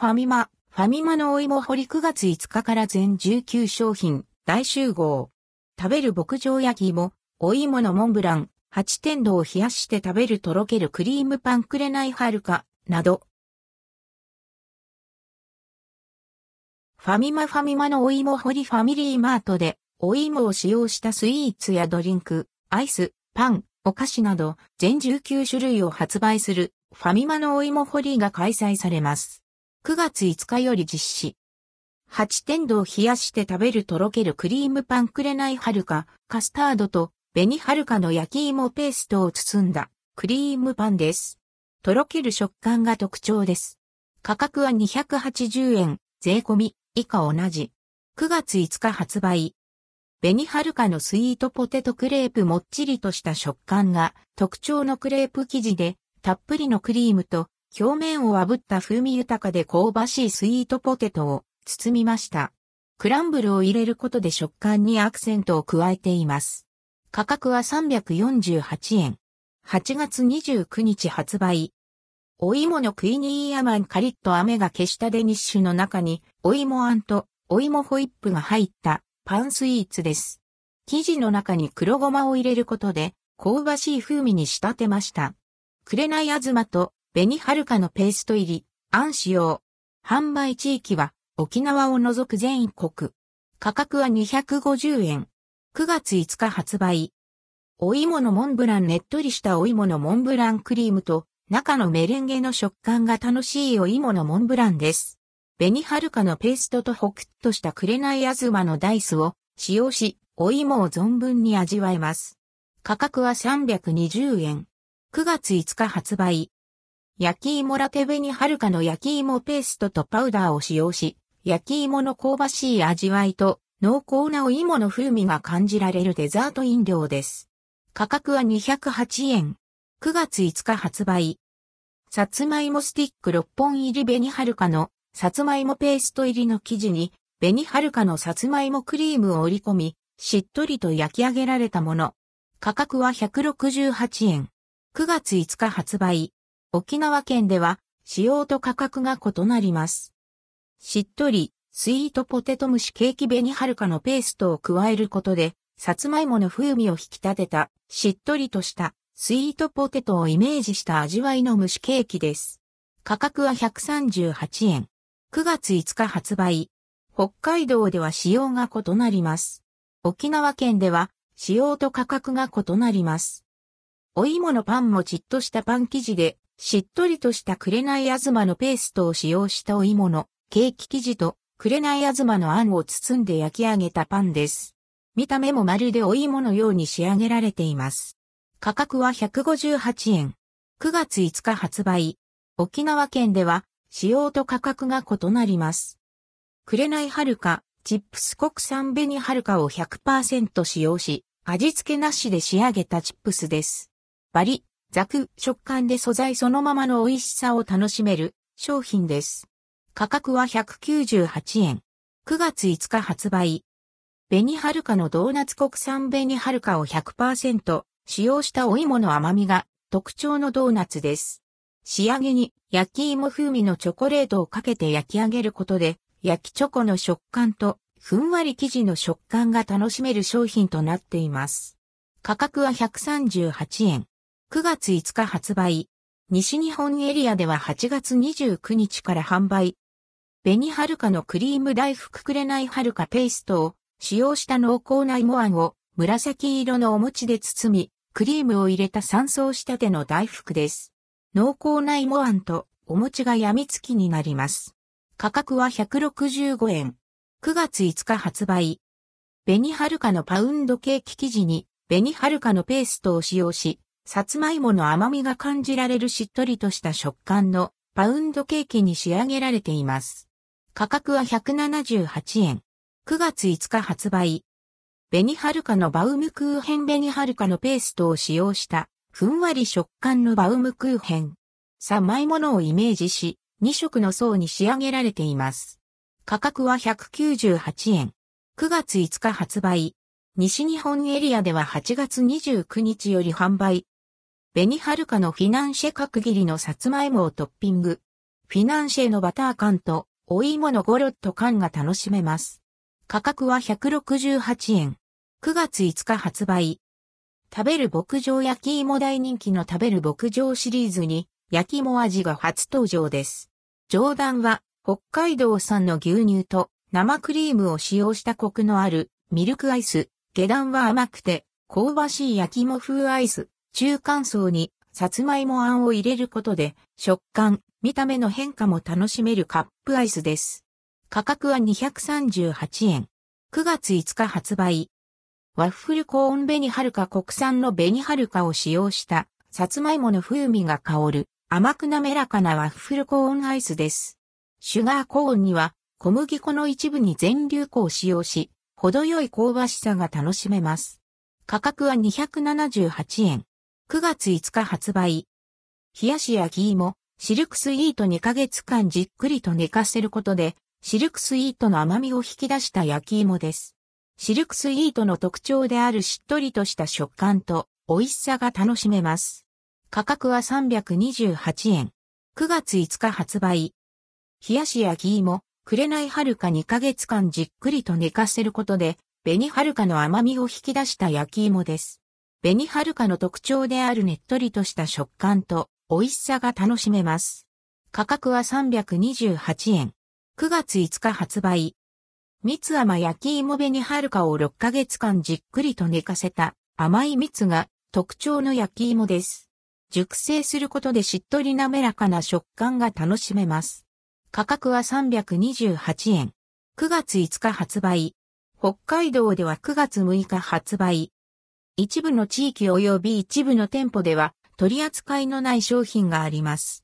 ファミマ、ファミマのお芋掘り9月5日から全19商品、大集合。食べる牧場焼き芋、お芋のモンブラン、八天堂を冷やして食べるとろけるクリームパンくれないはるか、など。ファミマファミマのお芋掘りファミリーマートで、お芋を使用したスイーツやドリンク、アイス、パン、お菓子など、全19種類を発売する、ファミマのお芋掘りが開催されます。9月5日より実施。八天堂冷やして食べるとろけるクリームパンくれないはるか、カスタードと紅はるかの焼き芋ペーストを包んだクリームパンです。とろける食感が特徴です。価格は280円、税込み、以下同じ。9月5日発売。紅はるかのスイートポテトクレープもっちりとした食感が特徴のクレープ生地で、たっぷりのクリームと表面を炙った風味豊かで香ばしいスイートポテトを包みました。クランブルを入れることで食感にアクセントを加えています。価格は348円。8月29日発売。お芋のクイニーアマンカリッと飴が消したデニッシュの中にお芋あんとお芋ホイップが入ったパンスイーツです。生地の中に黒ごまを入れることで香ばしい風味に仕立てました。紅あずまと紅はるかのペースト入り、あん使用。販売地域は沖縄を除く全国。価格は250円。9月5日発売。お芋のモンブランねっとりしたお芋のモンブランクリームと中のメレンゲの食感が楽しいお芋のモンブランです。紅はるかのペーストとホクッとした紅あずまのダイスを使用し、お芋を存分に味わえます。価格は320円。9月5日発売。焼き芋ラテ紅はるかの焼き芋ペーストとパウダーを使用し、焼き芋の香ばしい味わいと濃厚なお芋の風味が感じられるデザート飲料です。価格は208円。9月5日発売。さつまいもスティック6本入り紅はるかのさつまいもペースト入りの生地に紅はるかのさつまいもクリームを折り込み、しっとりと焼き上げられたもの。価格は168円。9月5日発売。沖縄県では使用と価格が異なります。しっとり、スイートポテト蒸しケーキ紅はるかのペーストを加えることで、さつまいもの風味を引き立てた、しっとりとしたスイートポテトをイメージした味わいの蒸しケーキです。価格は138円。9月5日発売。北海道では使用が異なります。沖縄県では使用と価格が異なります。お芋のパンもじっとしたパン生地でしっとりとした紅あずまのペーストを使用したお芋のケーキ生地と紅あずまのあんを包んで焼き上げたパンです。見た目もまるでお芋のように仕上げられています。価格は158円。9月5日発売。沖縄県では使用と価格が異なります。紅はるか、チップス国産紅はるかを100%使用し、味付けなしで仕上げたチップスです。バリ、ザク食感で素材そのままの美味しさを楽しめる商品です。価格は198円。9月5日発売。紅はるかのドーナツ国産紅はるかを100%使用したお芋の甘みが特徴のドーナツです。仕上げに焼き芋風味のチョコレートをかけて焼き上げることで焼きチョコの食感とふんわり生地の食感が楽しめる商品となっています。価格は138円。9月5日発売。西日本エリアでは8月29日から販売。紅はるかのクリーム大福くれないはるかペーストを使用した濃厚な芋あんを紫色のお餅で包み、クリームを入れた三層仕立ての大福です。濃厚な芋あんとお餅が病みつきになります。価格は165円。9月5日発売。紅はるかのパウンドケーキ生地に紅はるかのペーストを使用し、さつまいもの甘みが感じられるしっとりとした食感のパウンドケーキに仕上げられています。価格は178円。9月5日発売。紅はるかのバウムクーヘン紅はるかのペーストを使用したふんわり食感のバウムクーヘン。さまいものをイメージし、2色の層に仕上げられています。価格は198円。9月5日発売。西日本エリアでは8月29日より販売。紅はるかのフィナンシェ角切りのさつまいもをトッピング。フィナンシェのバター缶とお芋のゴロッと缶が楽しめます。価格は168円。9月5日発売。食べる牧場焼き芋大人気の食べる牧場シリーズに焼き芋味が初登場です。上段は北海道産の牛乳と生クリームを使用したコクのあるミルクアイス。下段は甘くて香ばしい焼き芋風アイス。中間層にさつまいもあんを入れることで食感、見た目の変化も楽しめるカップアイスです。価格は238円。9月5日発売。ワッフルコーン紅はるか国産の紅はるかを使用したさつまいもの風味が香る甘く滑らかなワッフルコーンアイスです。シュガーコーンには小麦粉の一部に全粒粉を使用し、程よい香ばしさが楽しめます。価格は278円。9月5日発売。冷やし焼き芋、シルクスイート2ヶ月間じっくりと寝かせることで、シルクスイートの甘みを引き出した焼き芋です。シルクスイートの特徴であるしっとりとした食感と美味しさが楽しめます。価格は328円。9月5日発売。冷やし焼き芋、くれないはるか2ヶ月間じっくりと寝かせることで、紅はるかの甘みを引き出した焼き芋です。紅はるかの特徴であるねっとりとした食感と美味しさが楽しめます。価格は328円。9月5日発売。蜜甘焼き芋紅はるかを6ヶ月間じっくりと寝かせた甘い蜜が特徴の焼き芋です。熟成することでしっとり滑らかな食感が楽しめます。価格は328円。9月5日発売。北海道では9月6日発売。一部の地域及び一部の店舗では取り扱いのない商品があります。